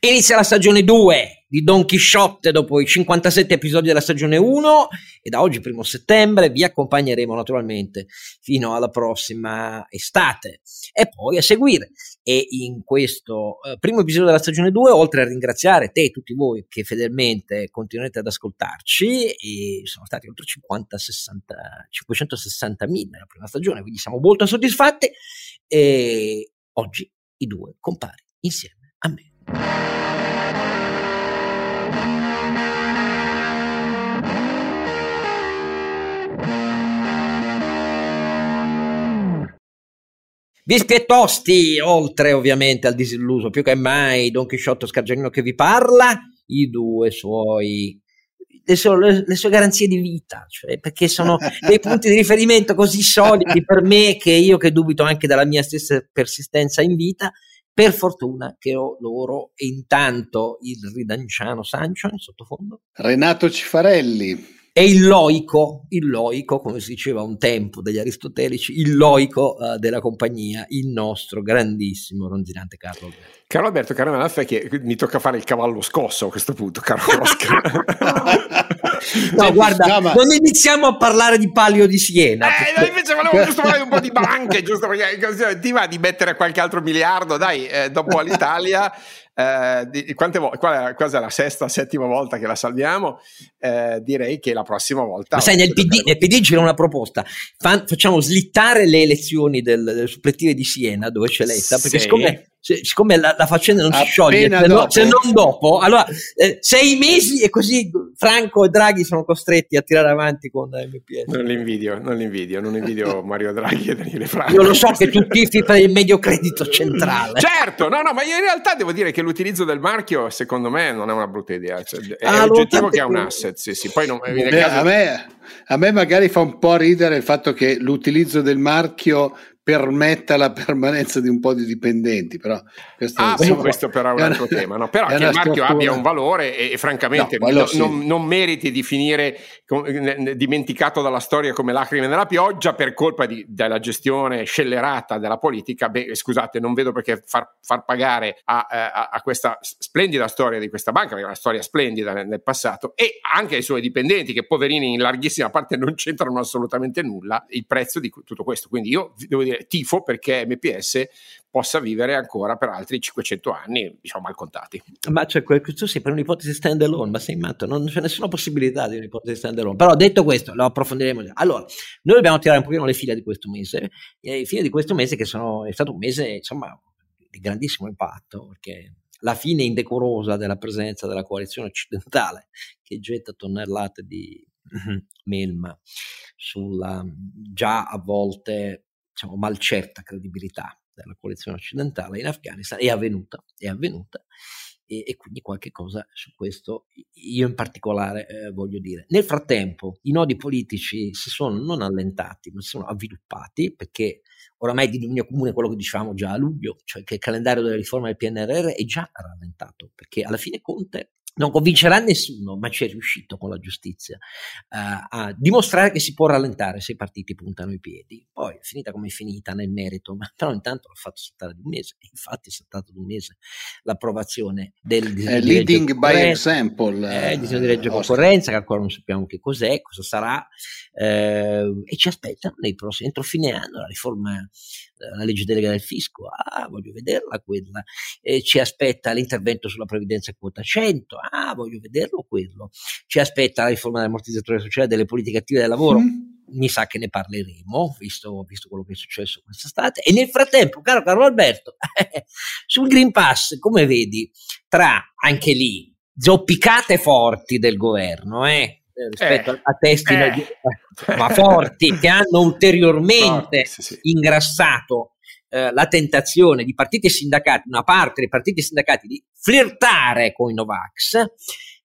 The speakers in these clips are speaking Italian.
Inizia la stagione 2 di Don Quixote dopo i 57 episodi della stagione 1 e da oggi, primo settembre, vi accompagneremo naturalmente fino alla prossima estate e poi a seguire. E in questo eh, primo episodio della stagione 2, oltre a ringraziare te e tutti voi che fedelmente continuate ad ascoltarci, e sono stati oltre 50, 60, 560 mila nella prima stagione, quindi siamo molto soddisfatti, e oggi i due compari insieme a me. Vispiettosti, oltre ovviamente al disilluso più che mai Don Chisciotto Scargianino che vi parla, i due suoi le sue, le sue, garanzie di vita, cioè perché sono dei punti di riferimento così solidi per me che io che dubito anche della mia stessa persistenza in vita, per fortuna che ho loro e intanto il ridanciano Sancho in sottofondo. Renato Cifarelli. E il loico, il loico, come si diceva un tempo degli aristotelici, il loico uh, della compagnia, il nostro grandissimo ronzinante Carlo Alberto. Carlo Alberto, caro Malafè, che mi tocca fare il cavallo scosso a questo punto, caro Oscar. no, guarda, no, ma... non iniziamo a parlare di palio di Siena. Eh, perché... invece volevo giusto parlare un po' di banche, giusto perché ti va di mettere qualche altro miliardo, dai, eh, dopo all'Italia eh, di, quante vo- qual è, quasi la sesta, settima volta che la salviamo, eh, direi che la prossima volta... Ma sai, nel PD, nel PD c'era una proposta, Fan, facciamo slittare le elezioni del, delle supplettive di Siena, dove c'è Letta, perché sì. siccome siccome la, la, faccenda non si scioglie se, no, se, non dopo, allora eh, sei mesi e così Franco e Draghi sono costretti a tirare avanti con MPS. Non li invidio, non li invidio, non invidio Mario Draghi e Daniele Franco. Io lo so che tu tifi per il medio credito centrale. Certo, no, no, ma in realtà devo dire che l'utilizzo del marchio secondo me non è una brutta idea, cioè, è ah, oggettivo che è un asset, sì, sì. Poi non, Beh, caso... a, me, a me magari fa un po' ridere il fatto che l'utilizzo del marchio permetta la permanenza di un po' di dipendenti. Però questo, ah, insomma, questo però è un altro una, tema. No? Però che il marchio struttura. abbia un valore e, e francamente no, no, sì. non, non, meriti di finire con, ne, dimenticato dalla storia come lacrime nella pioggia per colpa di, della gestione scellerata della politica. Beh, scusate, non vedo perché far, far pagare a, a, a, questa splendida storia di questa banca, che è una storia splendida nel, nel passato, e anche ai suoi dipendenti, che poverini in larghissima parte non c'entrano assolutamente nulla, il prezzo di tutto questo. Quindi io devo dire tifo perché MPS possa vivere ancora per altri 500 anni, diciamo mal contati. Ma cioè, tu sei per un'ipotesi stand alone, ma sei matto, non c'è nessuna possibilità di un'ipotesi stand alone. Però detto questo, lo approfondiremo. Allora, noi dobbiamo tirare un pochino le file di questo mese, e le file di questo mese che sono, è stato un mese, insomma, di grandissimo impatto, perché la fine indecorosa della presenza della coalizione occidentale che getta tonnellate di melma sulla già a volte diciamo, malcerta credibilità della coalizione occidentale in Afghanistan è avvenuta, è avvenuta e, e quindi qualche cosa su questo io in particolare eh, voglio dire. Nel frattempo i nodi politici si sono non allentati ma si sono avviluppati perché oramai di dominio comune quello che dicevamo già a luglio, cioè che il calendario della riforma del PNRR è già rallentato perché alla fine Conte non convincerà nessuno, ma ci è riuscito con la giustizia uh, a dimostrare che si può rallentare se i partiti puntano i piedi. Poi è finita come è finita nel merito, ma però intanto l'ha fatto saltare di un mese. Infatti è saltato di un mese l'approvazione del disegno eh, di legge leading by example. Eh, il disegno di legge concorrenza, che ancora non sappiamo che cos'è, cosa sarà, eh, e ci aspettano nei prossimi, entro fine anno la riforma la legge delega del fisco, ah, voglio vederla quella, eh, ci aspetta l'intervento sulla previdenza quota 100, ah, voglio vederlo quello, ci aspetta la riforma dell'ammortizzatore sociale delle politiche attive del lavoro. Mm. Mi sa che ne parleremo, visto, visto quello che è successo quest'estate. E nel frattempo, caro Carlo Alberto, sul Green Pass, come vedi, tra anche lì zoppicate forti del governo, eh, rispetto eh, a testi eh, ma forti che hanno ulteriormente forti, sì, sì. ingrassato eh, la tentazione di partiti sindacati, una parte dei partiti sindacati di flirtare con i Novax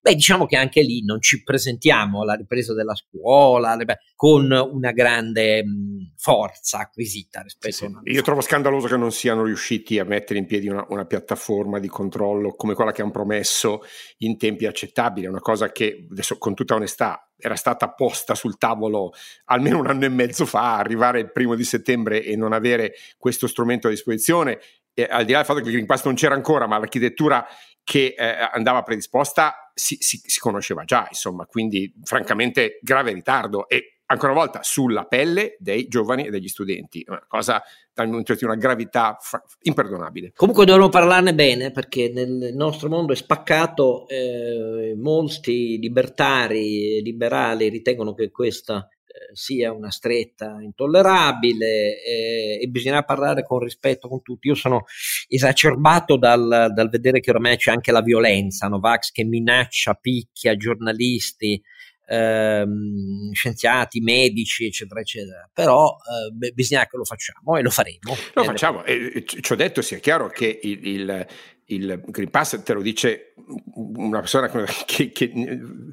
Beh, diciamo che anche lì non ci presentiamo alla ripresa della scuola con una grande mh, forza acquisita rispetto sì, a una... Io trovo scandaloso che non siano riusciti a mettere in piedi una, una, piattaforma di controllo come quella che hanno promesso in tempi accettabili, una cosa che adesso con tutta onestà era stata posta sul tavolo almeno un anno e mezzo fa, arrivare il primo di settembre e non avere questo strumento a disposizione, e al di là del fatto che il Green Pass non c'era ancora, ma l'architettura che eh, andava predisposta si, si, si, conosceva già, insomma, quindi francamente grave ritardo e ancora una volta sulla pelle dei giovani e degli studenti, una cosa dal mio punto di una gravità fra- imperdonabile. Comunque dovremmo parlarne bene perché nel nostro mondo è spaccato, eh, molti libertari e liberali ritengono che questa sia una stretta intollerabile eh, e bisogna parlare con rispetto con tutti. Io sono esacerbato dal, dal vedere che ormai c'è anche la violenza, Novax che minaccia, picchia giornalisti, ehm, scienziati, medici, eccetera, eccetera. Però eh, beh, bisogna che lo facciamo e lo faremo. Lo facciamo. E, ci ho detto, sia chiaro che il, il il Green Pass te lo dice una persona che, che,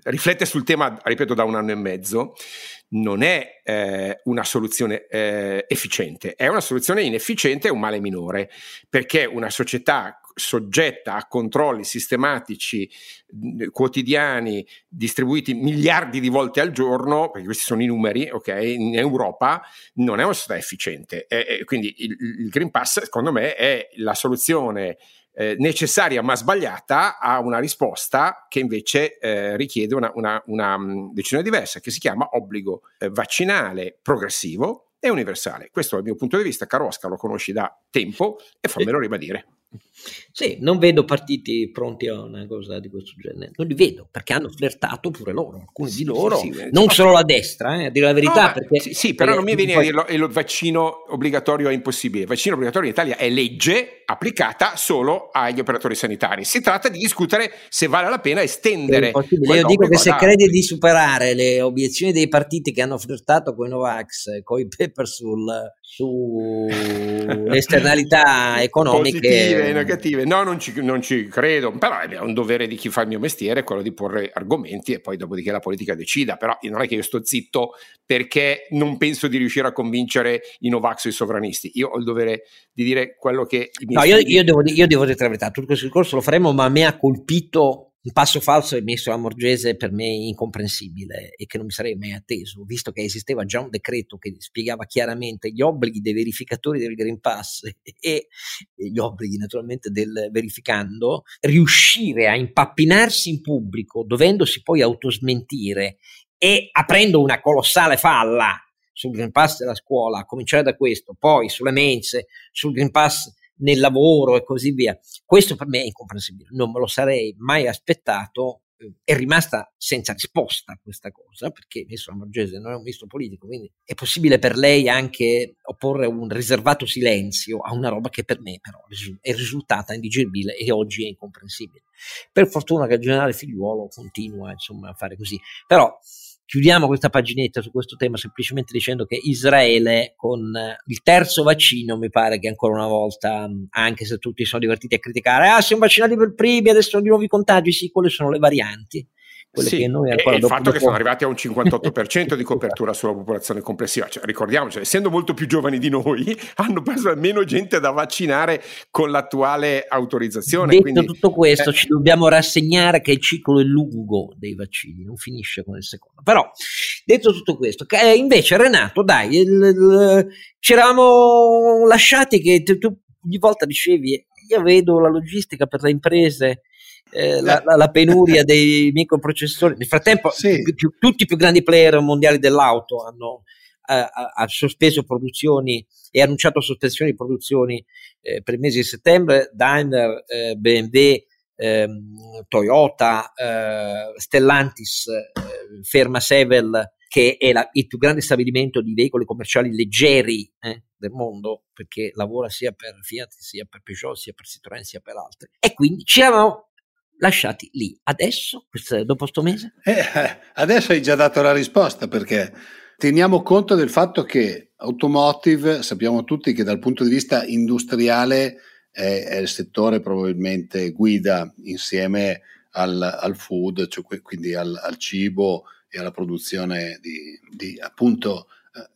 riflette sul tema, ripeto, da un anno e mezzo, non è eh, una soluzione eh, efficiente, è una soluzione inefficiente e un male minore, perché una società soggetta a controlli sistematici quotidiani distribuiti miliardi di volte al giorno, perché questi sono i numeri, ok, in Europa non è una società efficiente. E, e quindi il, il Green Pass, secondo me, è la soluzione eh, necessaria ma sbagliata a una risposta che invece eh, richiede una, una, una, mm, decisione diversa, che si chiama obbligo eh, vaccinale progressivo e universale. Questo dal mio punto di vista, caro Oscar, lo conosci da tempo e fammelo ribadire. Sì, non vedo partiti pronti a una cosa di questo genere, non li vedo perché hanno flirtato pure loro, alcuni di loro, sì, sì, non solo la destra, eh, a dire la verità. No, perché, sì, sì, però non mi viene a dirlo, il vaccino obbligatorio è impossibile. Il vaccino obbligatorio in Italia è legge applicata solo agli operatori sanitari. Si tratta di discutere se vale la pena estendere. Io dico che se credi di superare le obiezioni dei partiti che hanno flirtato con i Novax, con i sul, sulle esternalità economiche. Positive negative. No, non ci, non ci, credo, però è un dovere di chi fa il mio mestiere quello di porre argomenti e poi dopodiché la politica decida, però non è che io sto zitto perché non penso di riuscire a convincere i Novax e i sovranisti. Io ho il dovere di dire quello che... no, io, io, devo, io devo dire la verità, tutto questo discorso lo faremo, ma a me ha colpito un passo falso emesso da Morgese per me incomprensibile e che non mi sarei mai atteso, visto che esisteva già un decreto che spiegava chiaramente gli obblighi dei verificatori del Green Pass e gli obblighi naturalmente del verificando, riuscire a impappinarsi in pubblico dovendosi poi autosmentire e aprendo una colossale falla sul Green Pass della scuola, a cominciare da questo, poi sulle mense, sul Green Pass nel lavoro e così via. Questo per me è incomprensibile, non me lo sarei mai aspettato. Eh, è rimasta senza risposta questa cosa, perché il ministro Lamorgese non è un ministro politico, quindi è possibile per lei anche opporre un riservato silenzio a una roba che per me però è risultata indigeribile e oggi è incomprensibile. Per fortuna che il generale figliuolo continua insomma, a fare così. Però Chiudiamo questa paginetta su questo tema semplicemente dicendo che Israele con eh, il terzo vaccino mi pare che ancora una volta, anche se tutti sono divertiti a criticare, ah siamo vaccinati per primi, adesso sono di nuovi contagi, sì, quelle sono le varianti quelle sì, che noi ancora e il fatto che sono arrivati a un 58% di copertura sulla popolazione complessiva, cioè, ricordiamoci, essendo molto più giovani di noi, hanno preso meno gente da vaccinare con l'attuale autorizzazione. Detto quindi, tutto questo, eh... ci dobbiamo rassegnare che il ciclo è lungo dei vaccini, non finisce con il secondo. Però, detto tutto questo, eh, invece Renato, dai, il, il, ci eravamo lasciati che tu ogni volta dicevi, io vedo la logistica per le imprese eh, la, la, la, penuria dei microprocessori. Nel frattempo, sì. più, tutti i più grandi player mondiali dell'auto hanno ha, ha sospeso produzioni e annunciato sospensioni di produzioni eh, per il mese di settembre. Daimler, eh, BMW, ehm, Toyota, eh, Stellantis, eh, ferma Sevel che è la, il più grande stabilimento di veicoli commerciali leggeri eh, del mondo, perché lavora sia per Fiat, sia per Peugeot, sia per Citroën, sia per altri. E quindi ci eravamo lasciati lì. Adesso, dopo questo mese? Eh, adesso hai già dato la risposta perché teniamo conto del fatto che automotive, sappiamo tutti che dal punto di vista industriale è, è il settore probabilmente guida insieme al, al food, cioè quindi al, al, cibo e alla produzione di, di appunto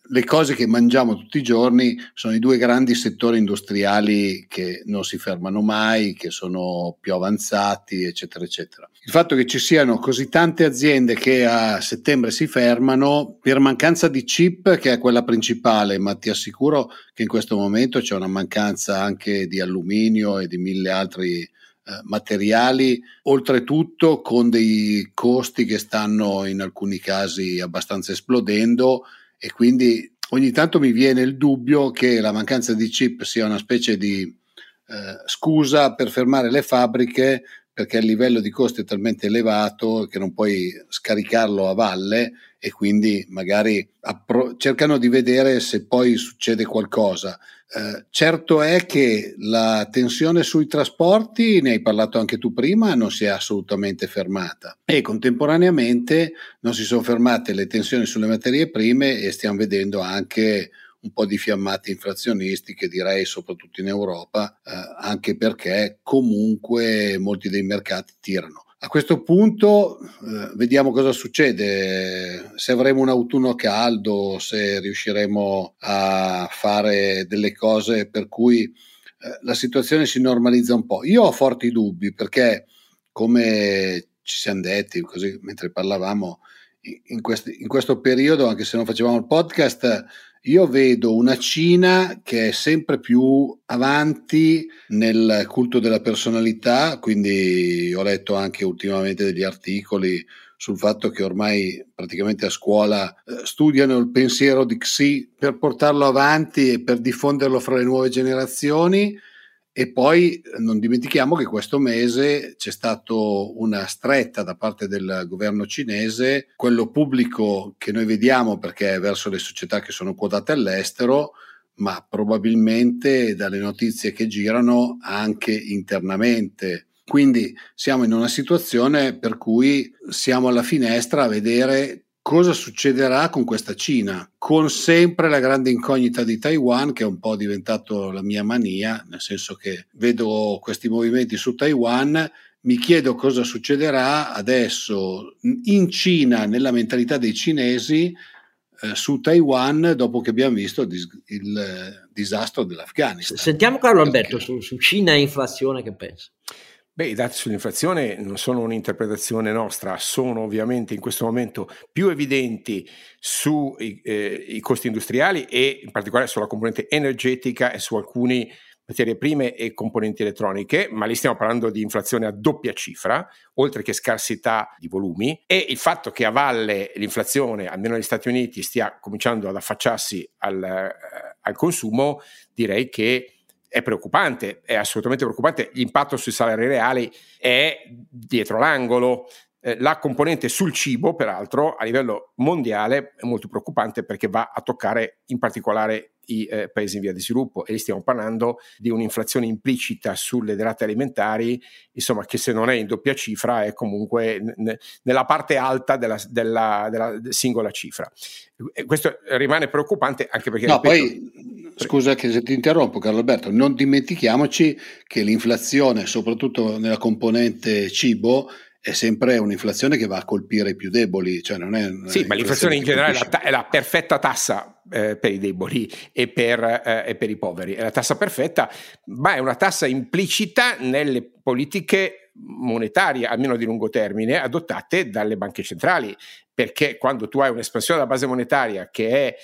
le cose che mangiamo tutti i giorni sono i due grandi settori industriali che non si fermano mai, che sono più avanzati, eccetera, eccetera. Il fatto che ci siano così tante aziende che a settembre si fermano per mancanza di chip, che è quella principale, ma ti assicuro che in questo momento c'è una mancanza anche di alluminio e di mille altri eh, materiali, oltretutto con dei costi che stanno in alcuni casi abbastanza esplodendo e quindi ogni tanto mi viene il dubbio che la mancanza di chip sia una specie di eh, scusa per fermare le fabbriche perché il livello di costi è talmente elevato che non puoi scaricarlo a valle e quindi magari appro- cercano di vedere se poi succede qualcosa. Eh, certo è che la tensione sui trasporti, ne hai parlato anche tu prima, non si è assolutamente fermata e contemporaneamente non si sono fermate le tensioni sulle materie prime e stiamo vedendo anche un po' di fiammate inflazionistiche, direi soprattutto in Europa, eh, anche perché comunque molti dei mercati tirano. A questo punto eh, vediamo cosa succede, se avremo un autunno caldo, se riusciremo a fare delle cose per cui eh, la situazione si normalizza un po'. Io ho forti dubbi perché, come ci siamo detti così mentre parlavamo, in, questi, in questo periodo, anche se non facevamo il podcast, io vedo una Cina che è sempre più avanti nel culto della personalità, quindi ho letto anche ultimamente degli articoli sul fatto che ormai praticamente a scuola eh, studiano il pensiero di Xi per portarlo avanti e per diffonderlo fra le nuove generazioni e poi non dimentichiamo che questo mese c'è stata una stretta da parte del governo cinese, quello pubblico che noi vediamo perché è verso le società che sono quotate all'estero, ma probabilmente dalle notizie che girano anche internamente. Quindi siamo in una situazione per cui siamo alla finestra a vedere cosa succederà con questa Cina, con sempre la grande incognita di Taiwan, che è un po' diventato la mia mania, nel senso che vedo questi movimenti su Taiwan, mi chiedo cosa succederà adesso in Cina, nella mentalità dei cinesi, eh, su Taiwan, dopo che abbiamo visto il, dis- il eh, disastro dell'Afghanistan. Sentiamo Carlo Alberto su, su Cina e inflazione che pensa. Beh, i dati sull'inflazione non sono un'interpretazione nostra, sono ovviamente in questo momento più evidenti sui eh, costi industriali e in particolare sulla componente energetica e su alcuni materie prime e componenti elettroniche, ma lì stiamo parlando di inflazione a doppia cifra, oltre che scarsità di volumi, e il fatto che a valle l'inflazione, almeno negli Stati Uniti, stia cominciando ad affacciarsi al, eh, al consumo, direi che è preoccupante, è assolutamente preoccupante. L'impatto sui salari reali è dietro l'angolo. Eh, la componente sul cibo, peraltro, a livello mondiale è molto preoccupante perché va a toccare in particolare i eh, paesi in via di sviluppo e lì stiamo parlando di un'inflazione implicita sulle derrate alimentari, insomma che se non è in doppia cifra è comunque n- nella parte alta della, della, della singola cifra. E questo rimane preoccupante anche perché... No, ripeto, poi Scusa che se ti interrompo Carlo Alberto, non dimentichiamoci che l'inflazione, soprattutto nella componente cibo, è sempre un'inflazione che va a colpire i più deboli. Cioè non è sì, ma l'inflazione in generale è la, è la, perfetta tassa eh, per i deboli e per, eh, e per, i poveri. È la tassa perfetta, ma è una tassa implicita nelle politiche monetarie, almeno di lungo termine, adottate dalle banche centrali. Perché quando tu hai un'espansione della base monetaria che è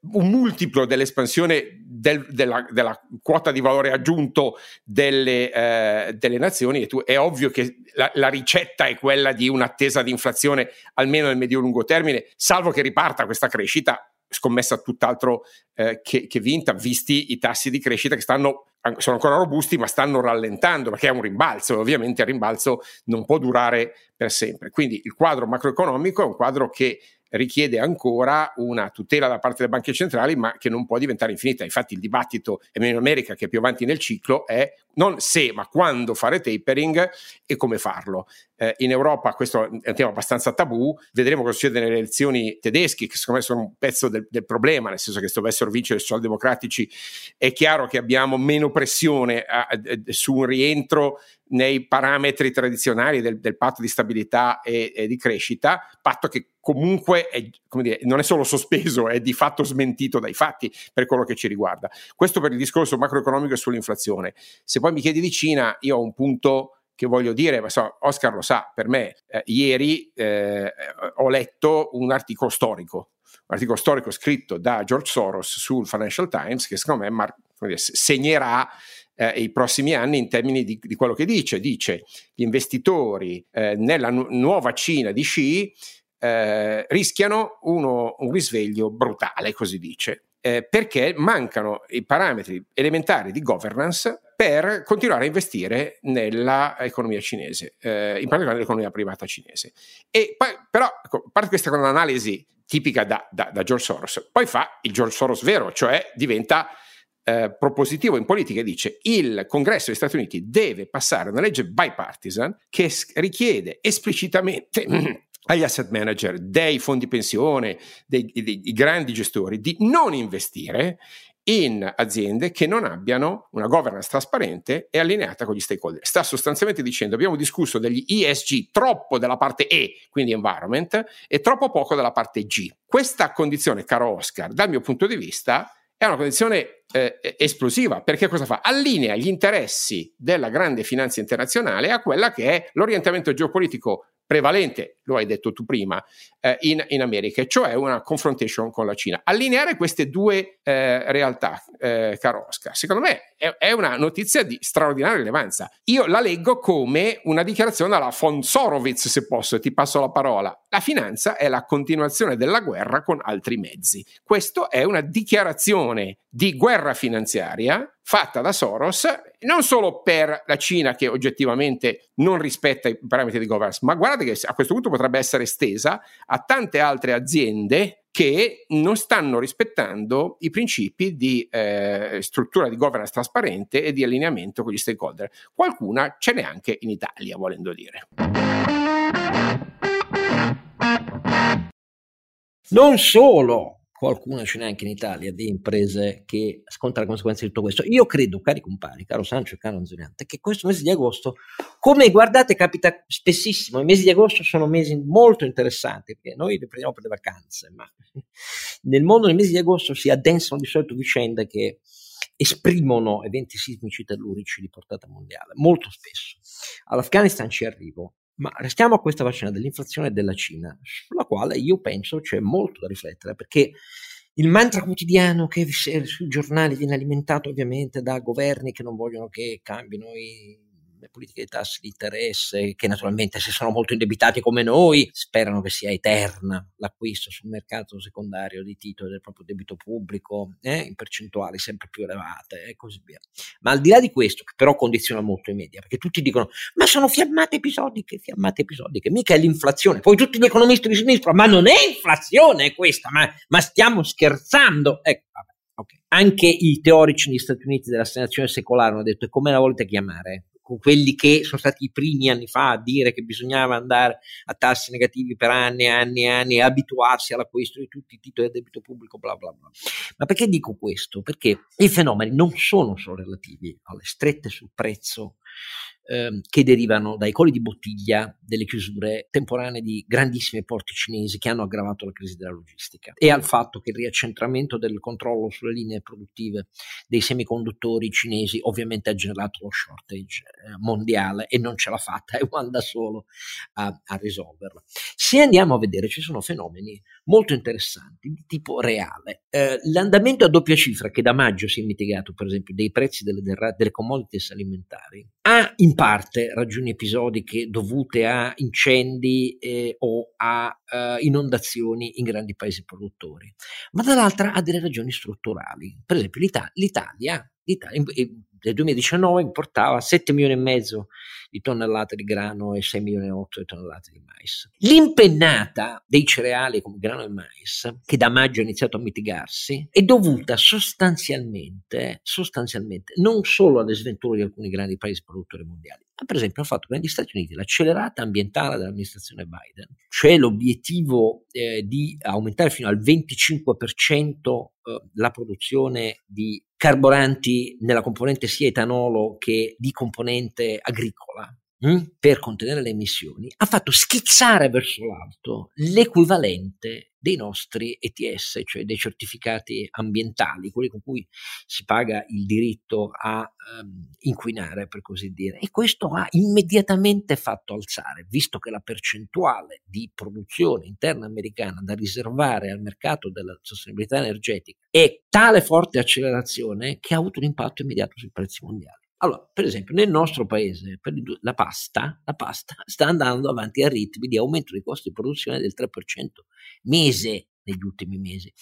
un multiplo dell'espansione del, della, della, quota di valore aggiunto delle, eh, delle nazioni, tu, è ovvio che la, la, ricetta è quella di un'attesa di inflazione almeno nel medio-lungo termine, salvo che riparta questa crescita, scommessa tutt'altro eh, che, che, vinta, visti i tassi di crescita che stanno, sono ancora robusti, ma stanno rallentando perché è un rimbalzo e ovviamente il rimbalzo non può durare per sempre. Quindi il quadro macroeconomico è un quadro che richiede ancora una tutela da parte delle banche centrali, ma che non può diventare infinita. Infatti, il dibattito in America, che è più avanti nel ciclo, è non se, ma quando fare tapering e come farlo. Eh, in Europa questo è un tema abbastanza tabù, vedremo cosa succede nelle elezioni tedesche, che secondo me sono un pezzo del, del problema, nel senso che se dovessero vincere i socialdemocratici è chiaro che abbiamo meno pressione a, a, su un rientro nei parametri tradizionali del, del patto di stabilità e, e, di crescita, patto che comunque è, dire, non è solo sospeso, è di fatto smentito dai fatti per quello che ci riguarda. Questo per il discorso macroeconomico e sull'inflazione. Se poi mi chiedi di Cina, io ho un punto che voglio dire, ma so, Oscar lo sa, per me eh, ieri eh, ho letto un articolo storico, un articolo storico scritto da George Soros sul Financial Times che secondo me mar- segnerà eh, i prossimi anni in termini di, di, quello che dice. Dice gli investitori eh, nella nu- nuova Cina di Xi eh, rischiano uno, un risveglio brutale, così dice. Eh, perché mancano i parametri elementari di governance per continuare a investire nell'economia cinese, eh, in particolare nell'economia privata cinese. E poi, però, ecco, parte questa con un'analisi tipica da, da, da, George Soros, poi fa il George Soros vero, cioè diventa eh, propositivo in politica e dice il Congresso degli Stati Uniti deve passare una legge bipartisan che richiede esplicitamente agli asset manager dei fondi pensione, dei, dei, dei grandi gestori, di non investire in aziende che non abbiano una governance trasparente e allineata con gli stakeholder. Sta sostanzialmente dicendo abbiamo discusso degli ESG troppo della parte E, quindi environment, e troppo poco della parte G. Questa condizione, caro Oscar, dal mio punto di vista è una condizione eh, esplosiva perché cosa fa? Allinea gli interessi della grande finanza internazionale a quella che è l'orientamento geopolitico prevalente, lo hai detto tu prima, eh, in, in, America, cioè una confrontation con la Cina. Allineare queste due eh, realtà, eh, caro Oscar, secondo me è, è, una notizia di straordinaria rilevanza. Io la leggo come una dichiarazione alla von Sorowitz, se posso, ti passo la parola. La finanza è la continuazione della guerra con altri mezzi. Questa è una dichiarazione di guerra finanziaria fatta da Soros non solo per la Cina che oggettivamente non rispetta i parametri di governance, ma guardate che a questo punto potrebbe essere estesa a tante altre aziende che non stanno rispettando i principi di eh, struttura di governance trasparente e di allineamento con gli stakeholder. Qualcuna ce n'è anche in Italia, volendo dire. Non solo, qualcuna ce n'è anche in Italia di imprese che sconta le conseguenze di tutto questo. Io credo, cari compari, caro Sancio e caro Anzoniante, che questo mese di agosto, come guardate capita spessissimo, i mesi di agosto sono mesi molto interessanti, perché noi li prendiamo per le vacanze, ma nel mondo nei mesi di agosto si addensano di solito vicende che esprimono eventi sismici tellurici di portata mondiale, molto spesso. All'Afghanistan ci arrivo, ma restiamo a questa faccenda dell'inflazione della Cina, sulla quale io penso c'è molto da riflettere, perché il mantra quotidiano che sui giornali viene alimentato ovviamente da governi che non vogliono che cambino i le politiche di tassi di interesse, che naturalmente se sono molto indebitati come noi, sperano che sia eterna l'acquisto sul mercato secondario di titoli del proprio debito pubblico eh, in percentuali sempre più elevate e così via. Ma al di là di questo, che però condiziona molto i media, perché tutti dicono ma sono fiammate episodiche, fiammate episodiche, mica è l'inflazione. Poi tutti gli economisti di sinistra, ma non è inflazione questa, ma, ma stiamo scherzando. Ecco. Okay. Anche i teorici negli Stati Uniti della stagnazione secolare hanno detto come la volete chiamare? Quelli che sono stati i primi anni fa a dire che bisognava andare a tassi negativi per anni e anni e anni e abituarsi all'acquisto di tutti i titoli del debito pubblico, bla bla bla. Ma perché dico questo? Perché i fenomeni non sono solo relativi alle strette sul prezzo ehm, che derivano dai colli di bottiglia delle chiusure temporanee di grandissimi porti cinesi che hanno aggravato la crisi della logistica e al fatto che il riaccentramento del controllo sulle linee produttive dei semiconduttori cinesi ovviamente ha generato lo shortage eh, mondiale e non ce l'ha fatta Taiwan da solo a, a risolverlo. Se andiamo a vedere ci sono fenomeni molto interessanti di tipo reale. Eh, l'andamento a doppia cifra che da maggio si è mitigato per esempio dei prezzi delle, delle commodities alimentari ha in parte ragioni episodiche dovute a incendi eh, o a eh, inondazioni in grandi paesi produttori, ma dall'altra ha delle ragioni strutturali. Per esempio l'Italia, l'Italia, l'Italia nel 2019 importava 7 milioni e mezzo di tonnellate di grano e 6 milioni e 8 di tonnellate di mais. L'impennata dei cereali come grano e mais, che da maggio ha iniziato a mitigarsi, è dovuta sostanzialmente, sostanzialmente non solo alle sventure di alcuni grandi paesi produttori mondiali, ma per esempio al fatto che negli Stati Uniti l'accelerata ambientale dell'amministrazione Biden, cioè l'obiettivo eh, di aumentare fino al 25% eh, la produzione di carburanti nella componente sia etanolo che di componente agricola mh, hm, per contenere le emissioni, ha fatto schizzare verso l'alto l'equivalente dei nostri ETS, cioè dei certificati ambientali, quelli con cui si paga il diritto a um, inquinare, per così dire. E questo ha immediatamente fatto alzare, visto che la percentuale di produzione interna americana da riservare al mercato della sostenibilità energetica è tale forte accelerazione che ha avuto un impatto immediato sui prezzi mondiali. Allora, per esempio, nel nostro paese la pasta, la pasta sta andando avanti a ritmi di aumento dei costi di produzione del 3% mese negli ultimi mesi.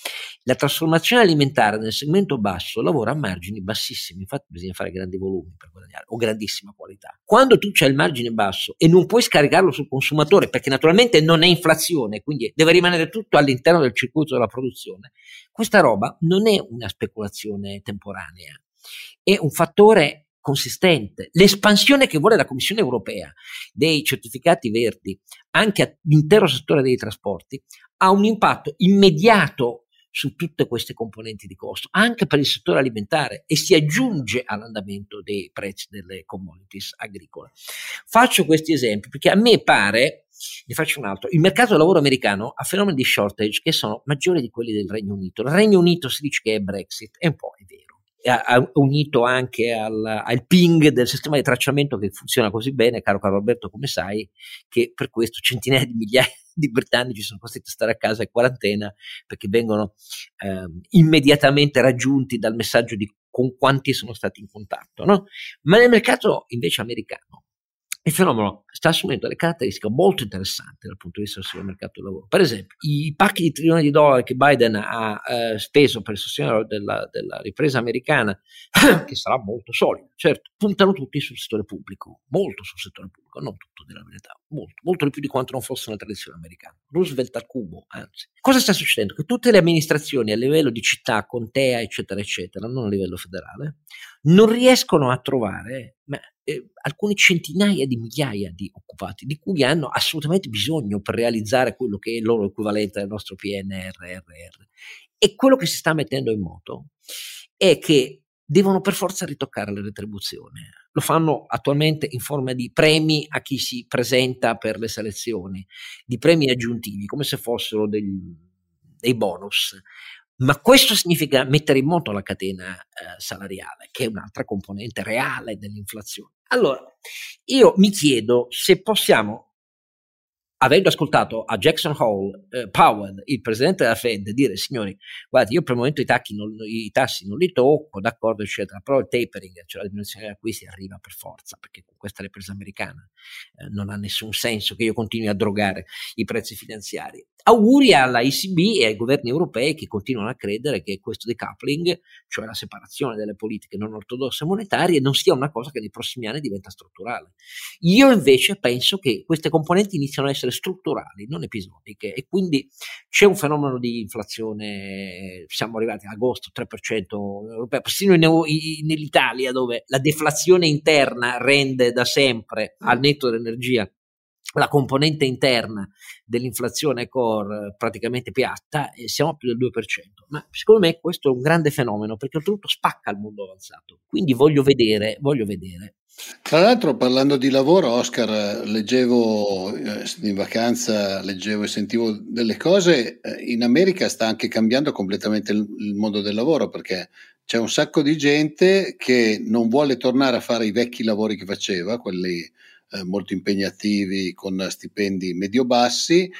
La trasformazione alimentare nel segmento basso lavora a margini bassissimi, infatti bisogna fare grandi volumi per guadagnare o grandissima qualità. Quando tu c'hai il margine basso e non puoi scaricarlo sul consumatore perché naturalmente non è inflazione, quindi deve rimanere tutto all'interno del circuito della produzione, questa roba non è una speculazione temporanea, è un fattore consistente. L'espansione che vuole la Commissione europea dei certificati verdi anche all'intero settore dei trasporti ha un impatto immediato su tutte queste componenti di costo, anche per il settore alimentare e si aggiunge all'andamento dei prezzi delle commodities agricole. Faccio questi esempi perché a me pare, ne faccio un altro, il mercato del lavoro americano ha fenomeni di shortage che sono maggiori di quelli del Regno Unito. Il Regno Unito si dice che è Brexit, è un po' è vero ha unito anche al, al, ping del sistema di tracciamento che funziona così bene, caro Carlo Alberto, come sai, che per questo centinaia di migliaia di britannici sono costretti a stare a casa in quarantena perché vengono eh, immediatamente raggiunti dal messaggio di con quanti sono stati in contatto. No? Ma nel mercato invece americano il fenomeno sta assumendo delle caratteristiche molto interessanti dal punto di vista del mercato del lavoro. Per esempio, i pacchi di trilioni di dollari che Biden ha eh, speso per il sostegno della, della, ripresa americana, che sarà molto solida, certo, puntano tutti sul settore pubblico, molto sul settore pubblico, non tutto della verità, molto, molto di più di quanto non fosse una tradizione americana. Roosevelt al cubo, anzi. Cosa sta succedendo? Che tutte le amministrazioni a livello di città, contea, eccetera, eccetera, non a livello federale, non riescono a trovare ma, eh, alcune centinaia di migliaia di occupati, di cui hanno assolutamente bisogno per realizzare quello che è il loro equivalente del nostro PNRR. E quello che si sta mettendo in moto è che devono per forza ritoccare le retribuzioni. Lo fanno attualmente in forma di premi a chi si presenta per le selezioni, di premi aggiuntivi, come se fossero degli, dei bonus. Ma questo significa mettere in moto la catena eh, salariale, che è un'altra componente reale dell'inflazione. Allora, io mi chiedo se possiamo avendo ascoltato a Jackson Hole eh, Powell, il presidente della Fed, dire signori, guardate, io per il momento i, non, i, tassi non li tocco, d'accordo, eccetera, però il tapering, cioè la diminuzione degli acquisti, arriva per forza, perché con questa ripresa americana eh, non ha nessun senso che io continui a drogare i prezzi finanziari. Auguri alla ECB e ai governi europei che continuano a credere che questo decoupling, cioè la separazione delle politiche non ortodosse monetarie, non sia una cosa che nei prossimi anni diventa strutturale. Io invece penso che queste componenti iniziano ad essere strutturali, non episodiche, e quindi c'è un fenomeno di inflazione, siamo arrivati a agosto 3% europeo, persino in, in, nell'Italia dove la deflazione interna rende da sempre al netto dell'energia la componente interna dell'inflazione core praticamente piatta e siamo a più del 2%. Ma secondo me questo è un grande fenomeno perché oltretutto spacca il mondo avanzato. Quindi voglio vedere, voglio vedere. Tra l'altro parlando di lavoro, Oscar, leggevo eh, in vacanza, leggevo e sentivo delle cose, eh, in America sta anche cambiando completamente il, il mondo del lavoro perché c'è un sacco di gente che non vuole tornare a fare i vecchi lavori che faceva, quelli eh, molto impegnativi con stipendi medio-bassi,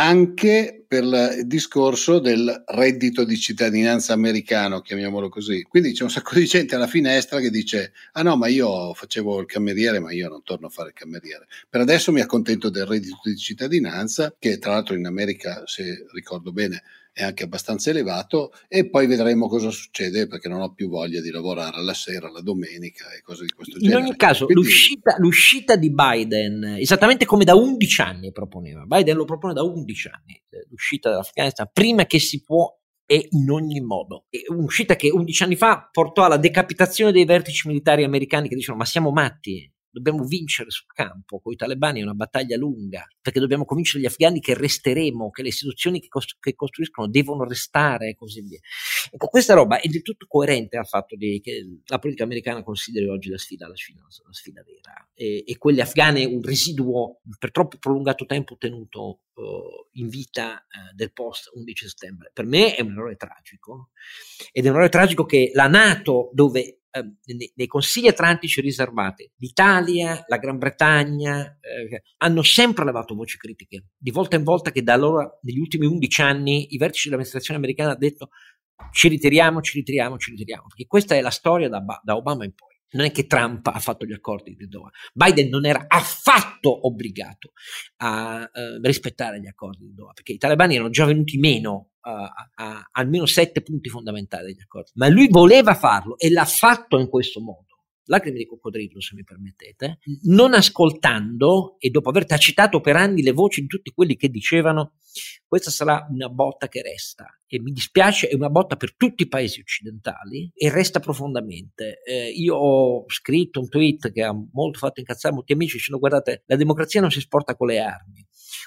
anche per il discorso del reddito di cittadinanza americano, chiamiamolo così. Quindi c'è un sacco di gente alla finestra che dice: Ah no, ma io facevo il cameriere, ma io non torno a fare il cameriere. Per adesso mi accontento del reddito di cittadinanza, che tra l'altro in America, se ricordo bene, è anche abbastanza elevato e poi vedremo cosa succede perché non ho più voglia di lavorare alla sera, la domenica e cose di questo genere. In ogni caso Quindi, l'uscita, l'uscita, di Biden, esattamente come da 11 anni proponeva, Biden lo propone da 11 anni, eh, l'uscita dall'Afghanistan, prima che si può e in ogni modo. È un'uscita che 11 anni fa portò alla decapitazione dei vertici militari americani che dicevano ma siamo matti, dobbiamo vincere sul campo, con i talebani è una battaglia lunga, perché dobbiamo convincere gli afghani che resteremo, che le istituzioni che, costru- che costruiscono devono restare e così via. Ecco, questa roba è del tutto coerente al fatto di, che la politica americana consideri oggi la sfida la sfida, la sfida vera e, e, quelle afghane un residuo per troppo prolungato tempo tenuto uh, in vita uh, del post 11 settembre. Per me è un errore tragico ed è un errore tragico che la Nato, dove Ehm, nei, consigli atlantici riservati, l'Italia, la Gran Bretagna eh, hanno sempre levato voci critiche, di volta in volta che da allora, negli ultimi 11 anni, i vertici dell'amministrazione americana hanno detto ci ritiriamo, ci ritiriamo, ci ritiriamo, perché questa è la storia da, da Obama in poi. Non è che Trump ha fatto gli accordi di Doha. Biden non era affatto obbligato a uh, rispettare gli accordi di Doha, perché i talebani erano già venuti meno uh, a, a, almeno sette punti fondamentali degli accordi. Ma lui voleva farlo e l'ha fatto in questo modo lacrime di coccodrillo, se mi permettete, non ascoltando e dopo aver tacitato per anni le voci di tutti quelli che dicevano questa sarà una botta che resta e mi dispiace, è una botta per tutti i paesi occidentali e resta profondamente. Eh, io ho scritto un tweet che ha molto fatto incazzare molti amici dicendo guardate, la democrazia non si sporta con le armi.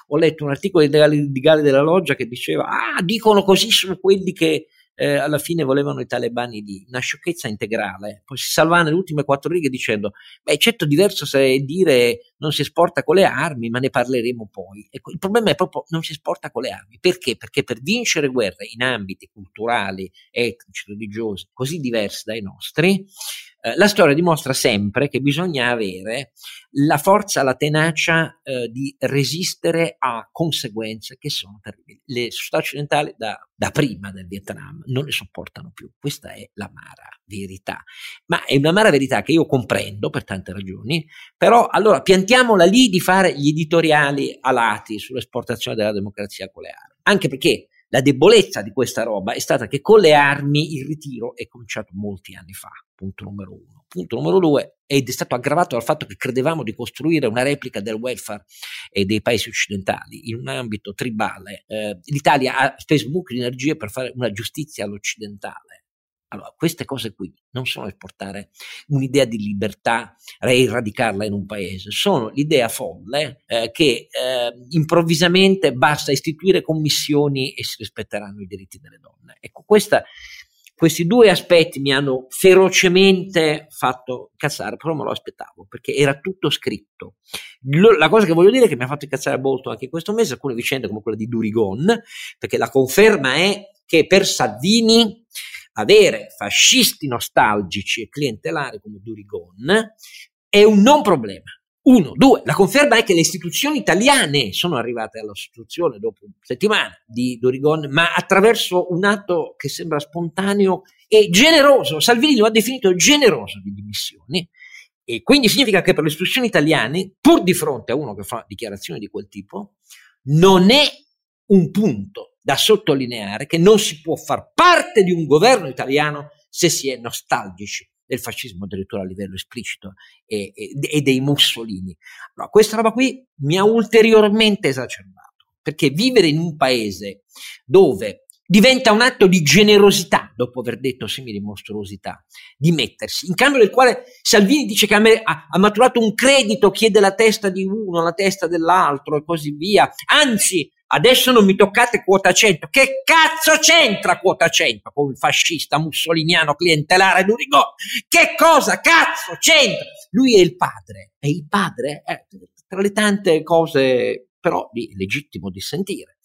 Ho letto un articolo di Gali della Loggia che diceva ah, dicono così sono quelli che eh, alla fine volevano i talebani lì, una sciocchezza integrale. Poi si salva nelle ultime quattro righe dicendo, beh, certo diverso se dire non si esporta con le armi, ma ne parleremo poi. Ecco, il problema è proprio non si esporta con le armi. Perché? Perché per vincere guerre in ambiti culturali, etnici, religiosi, così diversi dai nostri, eh, la storia dimostra sempre che bisogna avere la forza, la tenacia eh, di resistere a conseguenze che sono terribili. Le società occidentali da, da prima del Vietnam non le sopportano più. Questa è l'amara verità. Ma è un'amara verità che io comprendo per tante ragioni, però allora piantiamola lì di fare gli editoriali alati sull'esportazione della democrazia con le armi. Anche perché la debolezza di questa roba è stata che con le armi il ritiro è cominciato molti anni fa, punto numero uno. Punto numero due, ed è stato aggravato dal fatto che credevamo di costruire una replica del welfare eh, dei paesi occidentali in un ambito tribale. Eh, L'Italia ha speso buchi di energie per fare una giustizia all'occidentale allora, queste cose qui non sono esportare un'idea di libertà radicarla in un paese, sono l'idea folle eh, che eh, improvvisamente basta istituire commissioni e si rispetteranno i diritti delle donne. Ecco, questa, questi due aspetti mi hanno ferocemente fatto incazzare, però me lo aspettavo perché era tutto scritto. La cosa che voglio dire è che mi ha fatto incazzare molto anche questo mese alcune vicende come quella di Durigon, perché la conferma è che per Salvini avere fascisti nostalgici e clientelari come Durigon è un non problema. Uno, due, la conferma è che le istituzioni italiane sono arrivate alla sostituzione dopo una settimana di Durigon, ma attraverso un atto che sembra spontaneo e generoso. Salvini lo ha definito generoso di dimissioni. E quindi significa che per le istituzioni italiane, pur di fronte a uno che fa dichiarazioni di quel tipo, non è un punto da sottolineare che non si può far parte di un governo italiano se si è nostalgici del fascismo addirittura a livello esplicito e, e, e dei Mussolini. No, questa roba qui mi ha ulteriormente esacerbato, perché vivere in un paese dove diventa un atto di generosità, dopo aver detto simili mostruosità, di mettersi, in cambio del quale Salvini dice che ha, ha maturato un credito, chiede la testa di uno, la testa dell'altro e così via, anzi Adesso non mi toccate quota 100. Che cazzo c'entra quota 100 con il fascista mussoliniano clientelare Durigo? Che cosa cazzo c'entra? Lui è il padre. È il padre? Eh, tra le tante cose però di legittimo di sentire.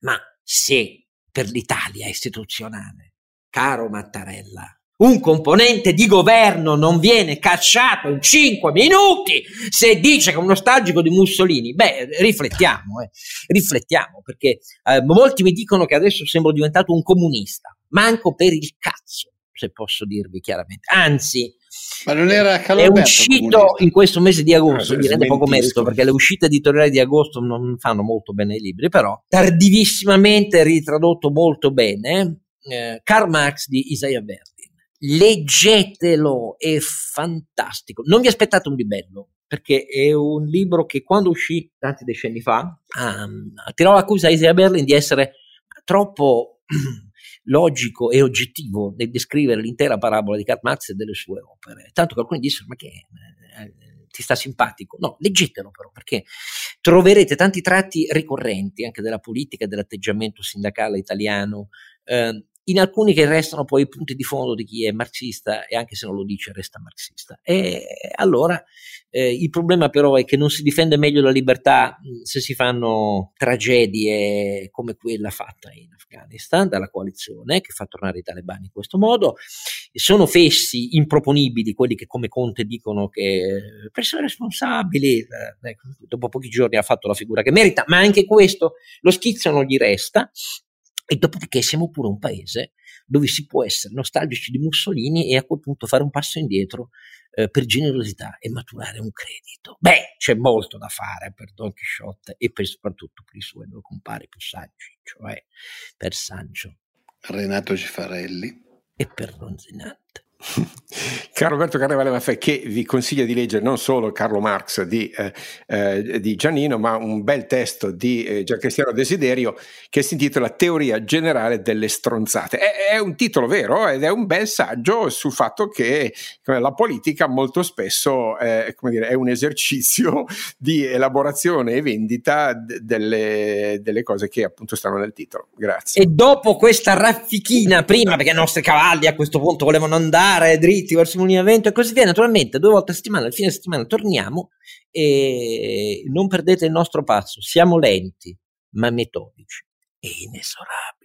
Ma se per l'Italia istituzionale, caro Mattarella, un componente di governo non viene cacciato in cinque minuti se dice che è un nostalgico di Mussolini. Beh, riflettiamo, eh. riflettiamo, perché eh, molti mi dicono che adesso sembro diventato un comunista. Manco per il cazzo, se posso dirvi chiaramente. Anzi, ma non era è uscito comunista. in questo mese di agosto, no, mi rende poco merito perché le uscite editoriali di agosto non fanno molto bene i libri, però tardivissimamente ritradotto molto bene. Eh, Karl Marx di Isaiah Verdi leggetelo, è fantastico. Non vi aspettate un libello, perché è un libro che quando uscì tanti decenni fa um, tirò l'accusa a Isaiah Berlin di essere troppo logico e oggettivo nel descrivere l'intera parabola di Karl Marx e delle sue opere. Tanto che alcuni dissero, ma che eh, ti sta simpatico? No, leggetelo però, perché troverete tanti tratti ricorrenti anche della politica e dell'atteggiamento sindacale italiano, eh, in alcuni che restano poi i punti di fondo di chi è marxista e anche se non lo dice resta marxista. E allora eh, il problema però è che non si difende meglio la libertà se si fanno tragedie come quella fatta in Afghanistan dalla coalizione che fa tornare i talebani in questo modo. Sono fessi improponibili quelli che come Conte dicono che persone responsabili, eh, dopo pochi giorni ha fatto la figura che merita, ma anche questo lo schizzo non gli resta e dopodiché siamo pure un paese dove si può essere nostalgici di Mussolini e a quel punto fare un passo indietro eh, per generosità e maturare un credito. Beh, c'è molto da fare per Don Chisciotte e per, soprattutto per i suoi due compari più saggi, cioè per Sancio. Renato Cifarelli. E per Ronzinante. Caro Roberto Carnevale Maffè, che vi consiglia di leggere non solo Carlo Marx di, eh, eh, di Giannino, ma un bel testo di eh, Giancristiano Desiderio che si intitola Teoria generale delle stronzate. È, è, un titolo vero ed è un bel saggio sul fatto che la politica molto spesso eh, dire, è un esercizio di elaborazione e vendita d- delle, delle cose che appunto stanno nel titolo. Grazie. E dopo questa raffichina, prima perché i nostri cavalli a questo punto volevano andare andare dritti verso il mulino a vento e così via. Naturalmente, due volte a settimana, al fine settimana, torniamo e non perdete il nostro passo. Siamo lenti, ma metodici e inesorabili.